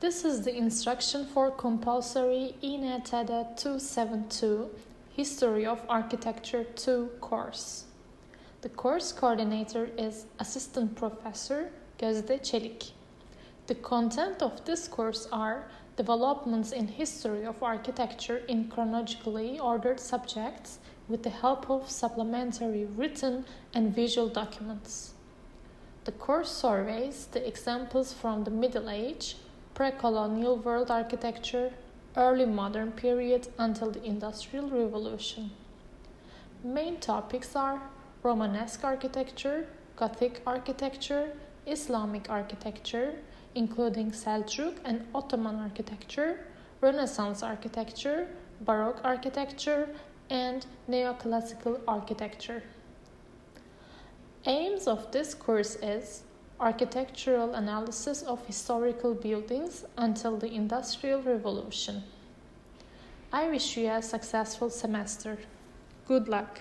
This is the instruction for compulsory İNTD 272 History of Architecture 2 course. The course coordinator is Assistant Professor Gözde Çelik. The content of this course are developments in history of architecture in chronologically ordered subjects with the help of supplementary written and visual documents. The course surveys the examples from the Middle Age, pre-colonial world architecture, early modern period until the Industrial Revolution. Main topics are Romanesque architecture, Gothic architecture, Islamic architecture, including Seljuk and Ottoman architecture, Renaissance architecture, Baroque architecture, and neoclassical architecture. Aims of this course is architectural analysis of historical buildings until the Industrial Revolution. I wish you a successful semester. Good luck.